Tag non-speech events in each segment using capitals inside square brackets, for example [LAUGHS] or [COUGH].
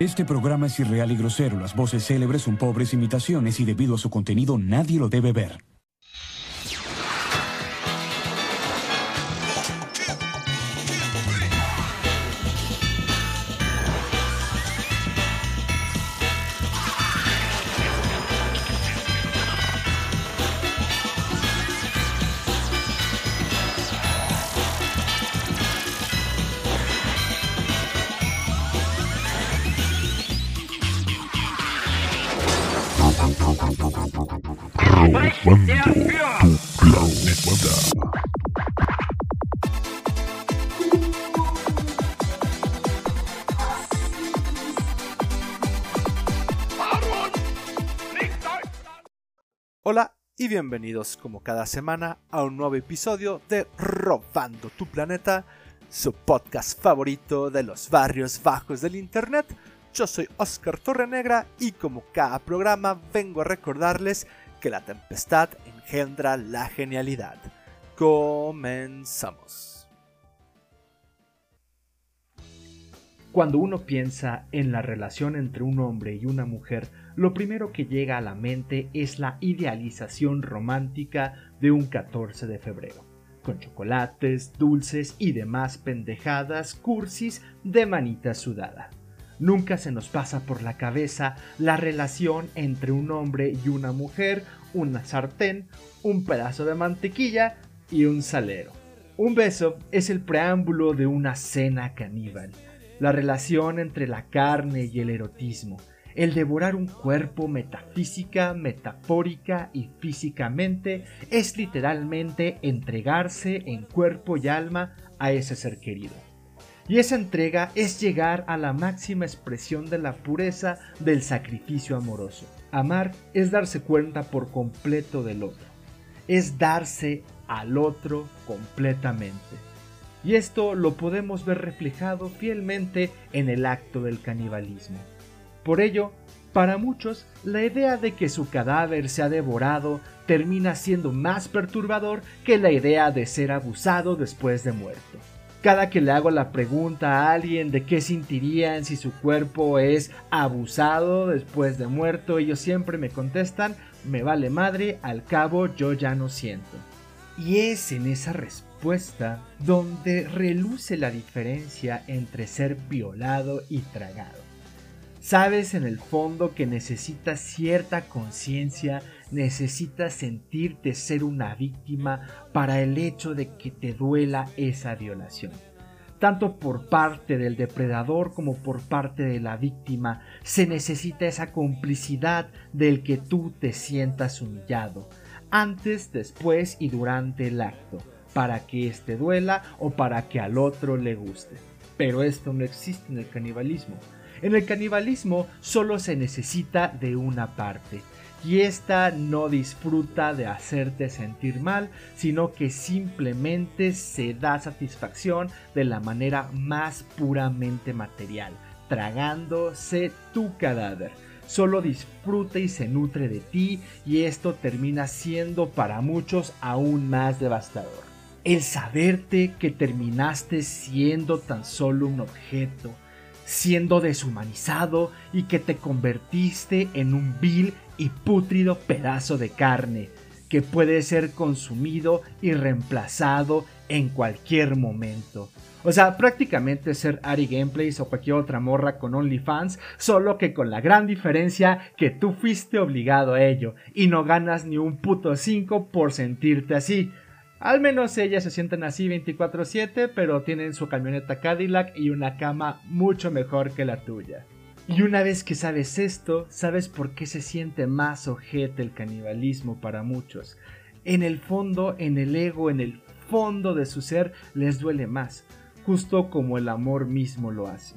Este programa es irreal y grosero. Las voces célebres son pobres imitaciones y debido a su contenido nadie lo debe ver. Hola y bienvenidos como cada semana a un nuevo episodio de Robando tu Planeta, su podcast favorito de los barrios bajos del Internet. Yo soy Oscar Torrenegra y como cada programa vengo a recordarles que la tempestad engendra la genialidad. Comenzamos. Cuando uno piensa en la relación entre un hombre y una mujer, lo primero que llega a la mente es la idealización romántica de un 14 de febrero, con chocolates, dulces y demás pendejadas cursis de manita sudada. Nunca se nos pasa por la cabeza la relación entre un hombre y una mujer, una sartén, un pedazo de mantequilla y un salero. Un beso es el preámbulo de una cena caníbal, la relación entre la carne y el erotismo, el devorar un cuerpo metafísica, metafórica y físicamente es literalmente entregarse en cuerpo y alma a ese ser querido. Y esa entrega es llegar a la máxima expresión de la pureza del sacrificio amoroso. Amar es darse cuenta por completo del otro. Es darse al otro completamente. Y esto lo podemos ver reflejado fielmente en el acto del canibalismo. Por ello, para muchos, la idea de que su cadáver sea devorado termina siendo más perturbador que la idea de ser abusado después de muerto. Cada que le hago la pregunta a alguien de qué sentirían si su cuerpo es abusado después de muerto, ellos siempre me contestan, me vale madre, al cabo yo ya no siento. Y es en esa respuesta donde reluce la diferencia entre ser violado y tragado. Sabes en el fondo que necesitas cierta conciencia, necesitas sentirte ser una víctima para el hecho de que te duela esa violación. Tanto por parte del depredador como por parte de la víctima se necesita esa complicidad del que tú te sientas humillado, antes, después y durante el acto, para que éste duela o para que al otro le guste. Pero esto no existe en el canibalismo. En el canibalismo solo se necesita de una parte, y esta no disfruta de hacerte sentir mal, sino que simplemente se da satisfacción de la manera más puramente material, tragándose tu cadáver. Solo disfruta y se nutre de ti y esto termina siendo para muchos aún más devastador. El saberte que terminaste siendo tan solo un objeto, siendo deshumanizado y que te convertiste en un vil y pútrido pedazo de carne que puede ser consumido y reemplazado en cualquier momento. O sea, prácticamente ser Ari Gameplays o cualquier otra morra con OnlyFans, solo que con la gran diferencia que tú fuiste obligado a ello y no ganas ni un puto 5 por sentirte así. Al menos ellas se sienten así 24/7, pero tienen su camioneta Cadillac y una cama mucho mejor que la tuya. Y una vez que sabes esto, sabes por qué se siente más ojete el canibalismo para muchos. En el fondo, en el ego, en el fondo de su ser, les duele más, justo como el amor mismo lo hace.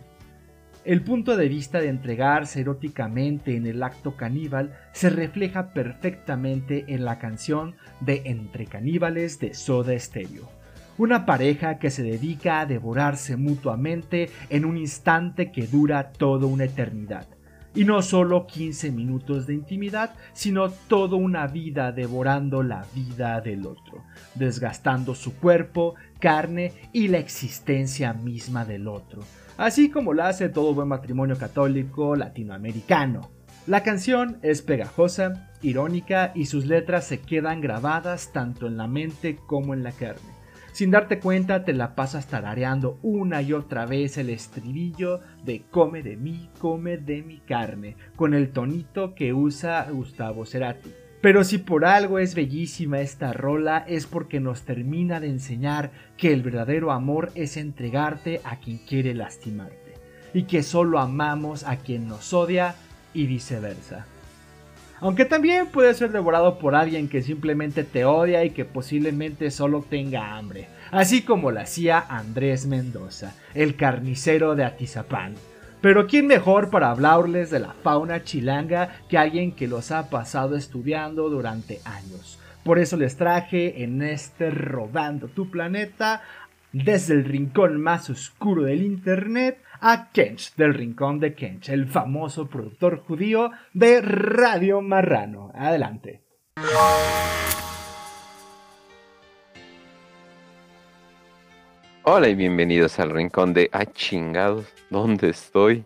El punto de vista de entregarse eróticamente en el acto caníbal se refleja perfectamente en la canción de Entre caníbales de Soda Stereo. Una pareja que se dedica a devorarse mutuamente en un instante que dura toda una eternidad. Y no solo 15 minutos de intimidad, sino toda una vida devorando la vida del otro, desgastando su cuerpo, carne y la existencia misma del otro, así como lo hace todo buen matrimonio católico latinoamericano. La canción es pegajosa, irónica y sus letras se quedan grabadas tanto en la mente como en la carne. Sin darte cuenta te la pasas tarareando una y otra vez el estribillo de come de mí, come de mi carne, con el tonito que usa Gustavo Cerati. Pero si por algo es bellísima esta rola es porque nos termina de enseñar que el verdadero amor es entregarte a quien quiere lastimarte y que solo amamos a quien nos odia y viceversa. Aunque también puede ser devorado por alguien que simplemente te odia y que posiblemente solo tenga hambre, así como lo hacía Andrés Mendoza, el carnicero de Atizapán. Pero ¿quién mejor para hablarles de la fauna chilanga que alguien que los ha pasado estudiando durante años? Por eso les traje en este Robando tu Planeta, desde el rincón más oscuro del Internet, a Kench del Rincón de Kench, el famoso productor judío de Radio Marrano. Adelante. Hola y bienvenidos al Rincón de Ah, chingados, ¿dónde estoy?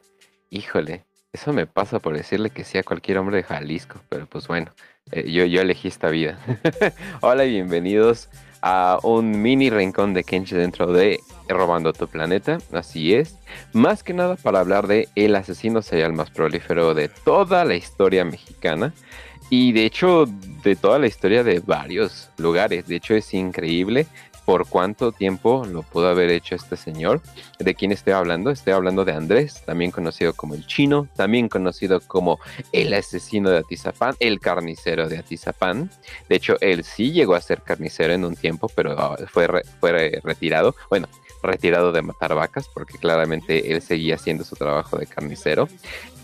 Híjole, eso me pasa por decirle que sea cualquier hombre de Jalisco, pero pues bueno, eh, yo, yo elegí esta vida. [LAUGHS] Hola y bienvenidos a un mini rincón de Kench dentro de Robando tu Planeta, así es. Más que nada para hablar de el asesino serial más prolífero de toda la historia mexicana. Y de hecho, de toda la historia de varios lugares. De hecho, es increíble por cuánto tiempo lo pudo haber hecho este señor. ¿De quién estoy hablando? Estoy hablando de Andrés, también conocido como el chino, también conocido como el asesino de Atizapán, el carnicero de Atizapán. De hecho, él sí llegó a ser carnicero en un tiempo, pero ah, fue, fue retirado. Bueno, retirado de matar vacas, porque claramente él seguía haciendo su trabajo de carnicero.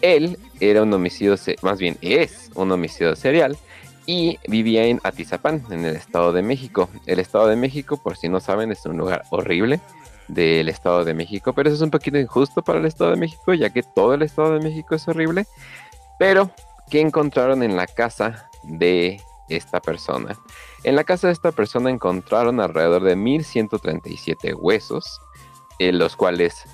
Él era un homicidio, más bien es un homicidio serial y vivía en Atizapán, en el Estado de México. El Estado de México, por si no saben, es un lugar horrible del Estado de México, pero eso es un poquito injusto para el Estado de México, ya que todo el Estado de México es horrible. Pero, ¿qué encontraron en la casa de esta persona? En la casa de esta persona encontraron alrededor de 1137 huesos, en los cuales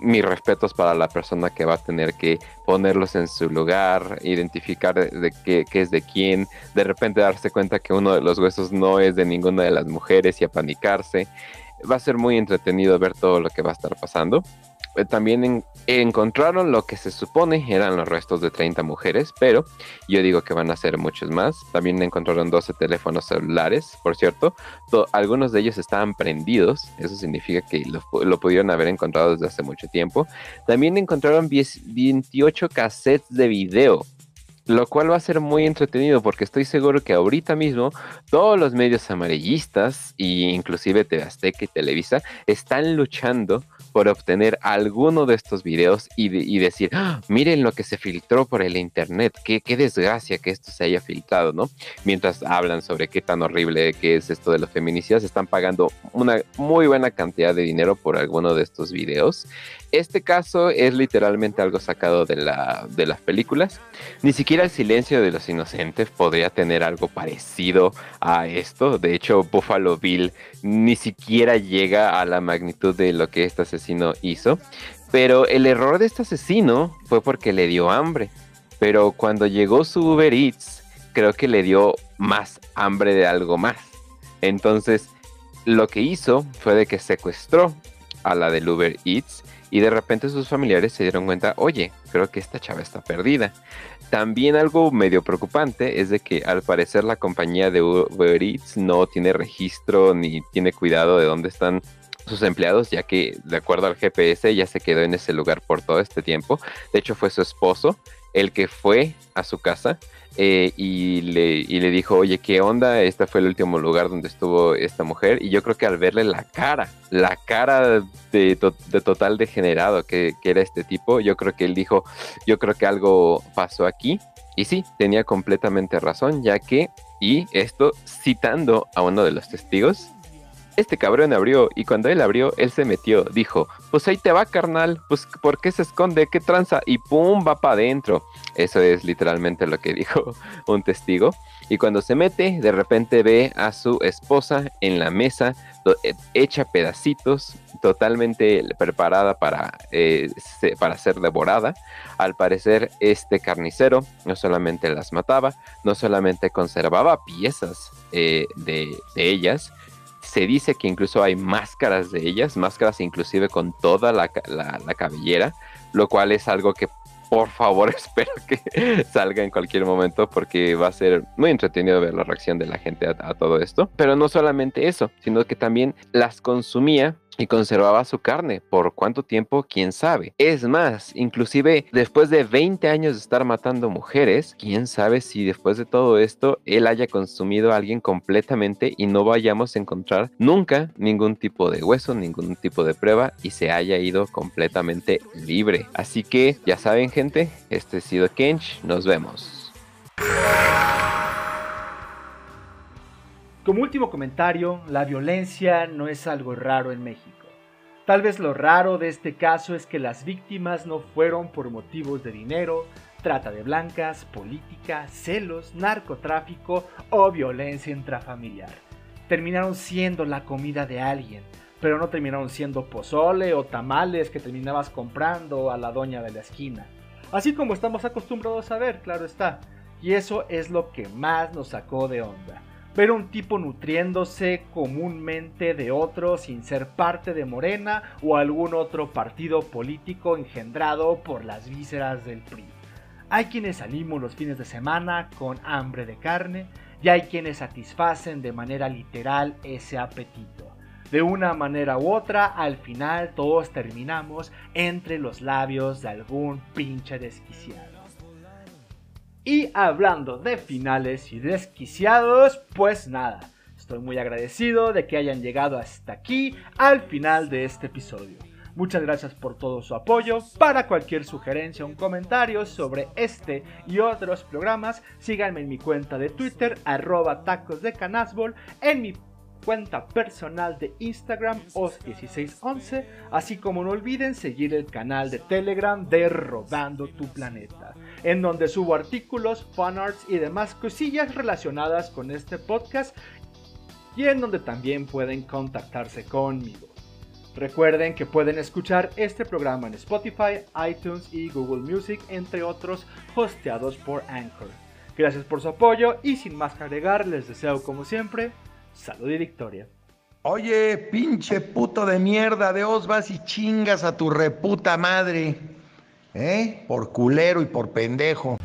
mis respetos para la persona que va a tener que ponerlos en su lugar, identificar de qué, es de quién, de repente darse cuenta que uno de los huesos no es de ninguna de las mujeres y apanicarse. Va a ser muy entretenido ver todo lo que va a estar pasando. Eh, también encontraron lo que se supone eran los restos de 30 mujeres, pero yo digo que van a ser muchos más. También encontraron 12 teléfonos celulares, por cierto. algunos de ellos estaban prendidos, eso significa que lo, pudieron haber encontrado desde hace mucho tiempo. También encontraron 28 cassettes de video lo cual va a ser muy entretenido porque estoy seguro que ahorita mismo todos los medios amarillistas e inclusive TV y Televisa están luchando por obtener alguno de estos videos y, decir, ¡Ah! miren lo que se filtró por el internet, qué, qué desgracia que esto se haya filtrado, ¿no? Mientras hablan sobre qué tan horrible que es esto de los feminicidas, están pagando una muy buena cantidad de dinero por alguno de estos videos. Este caso es literalmente algo sacado de, la, de las películas. Ni siquiera el silencio de los inocentes podría tener algo parecido a esto. De hecho, Buffalo Bill ni siquiera llega a la magnitud de lo que este asesino hizo. Pero el error de este asesino fue porque le dio hambre. Pero cuando llegó su Uber Eats, creo que le dio más hambre de algo más. Entonces, lo que hizo fue de que secuestró a la del Uber Eats y de repente sus familiares se dieron cuenta, oye, creo que esta chava está perdida. También algo medio preocupante es de que al parecer la compañía de Uber Eats no tiene registro ni tiene cuidado de dónde están sus empleados, ya que de acuerdo al GPS ya se quedó en ese lugar por todo este tiempo. De hecho fue su esposo el que fue a su casa eh, y, le, le dijo, oye, ¿qué onda? Este fue el último lugar donde estuvo esta mujer. Y yo creo que al verle la cara, la cara de, total degenerado que, que, era este tipo, yo creo que él dijo, yo creo que algo pasó aquí. Y sí, tenía completamente razón, ya que, y esto citando a uno de los testigos, Este cabrón abrió y cuando él abrió, él se metió. Dijo, pues ahí te va, carnal. Pues ¿por qué se esconde? ¿Qué tranza? Y pum, va para adentro. Eso es literalmente lo que [LAUGHS] dijo un testigo. Y cuando se mete, de repente ve a su esposa en la mesa, eh, hecha pedacitos, totalmente preparada para, eh, para ser devorada. Al parecer, este carnicero no solamente las mataba, no solamente conservaba piezas eh, de, ellas, se dice que incluso hay máscaras de ellas, máscaras inclusive con toda la, la cabellera, lo cual es algo que por favor [LAUGHS] espero que salga en cualquier momento porque va a ser muy entretenido ver la reacción de la gente a, todo esto. Pero no solamente eso, sino que también las consumía y conservaba su carne. ¿Por cuánto tiempo? ¿Quién sabe? Es más, inclusive después de 20 años de estar matando mujeres, ¿quién sabe si después de todo esto él haya consumido a alguien completamente y no vayamos a encontrar nunca ningún tipo de hueso, ningún tipo de prueba y se haya ido completamente libre? Así que ya saben gente, este ha sido Kench, nos vemos. Como último comentario, la violencia no es algo raro en México. Tal vez lo raro de este caso es que las víctimas no fueron por motivos de dinero, trata de blancas, política, celos, narcotráfico o violencia intrafamiliar. Terminaron siendo la comida de alguien, pero no terminaron siendo pozole o tamales que terminabas comprando a la doña de la esquina. Así como estamos acostumbrados a ver, claro está. Y eso es lo que más nos sacó de onda ver un tipo nutriéndose comúnmente de otro sin ser parte de Morena o algún otro partido político engendrado por las vísceras del PRI. Hay quienes salimos los fines de semana con hambre de carne y hay quienes satisfacen de manera literal ese apetito. De una manera u otra, al final todos terminamos entre los labios de algún pinche desquiciado. Y hablando de finales y desquiciados, pues nada, estoy muy agradecido de que hayan llegado hasta aquí al final de este episodio. Muchas gracias por todo su apoyo. Para cualquier sugerencia o comentario sobre este y otros programas, síganme en mi cuenta de Twitter, arroba tacos de canasbol, en mi cuenta personal de Instagram os1611, así como no olviden seguir el canal de Telegram de Rodando tu Planeta, en donde subo artículos, fanarts y demás cosillas relacionadas con este podcast y en donde también pueden contactarse conmigo. Recuerden que pueden escuchar este programa en Spotify, iTunes y Google Music, entre otros, hosteados por Anchor. Gracias por su apoyo y sin más que agregar, les deseo como siempre Salud y victoria. Oye, pinche puto de mierda, de os vas y chingas a tu reputa madre. ¿Eh? Por culero y por pendejo.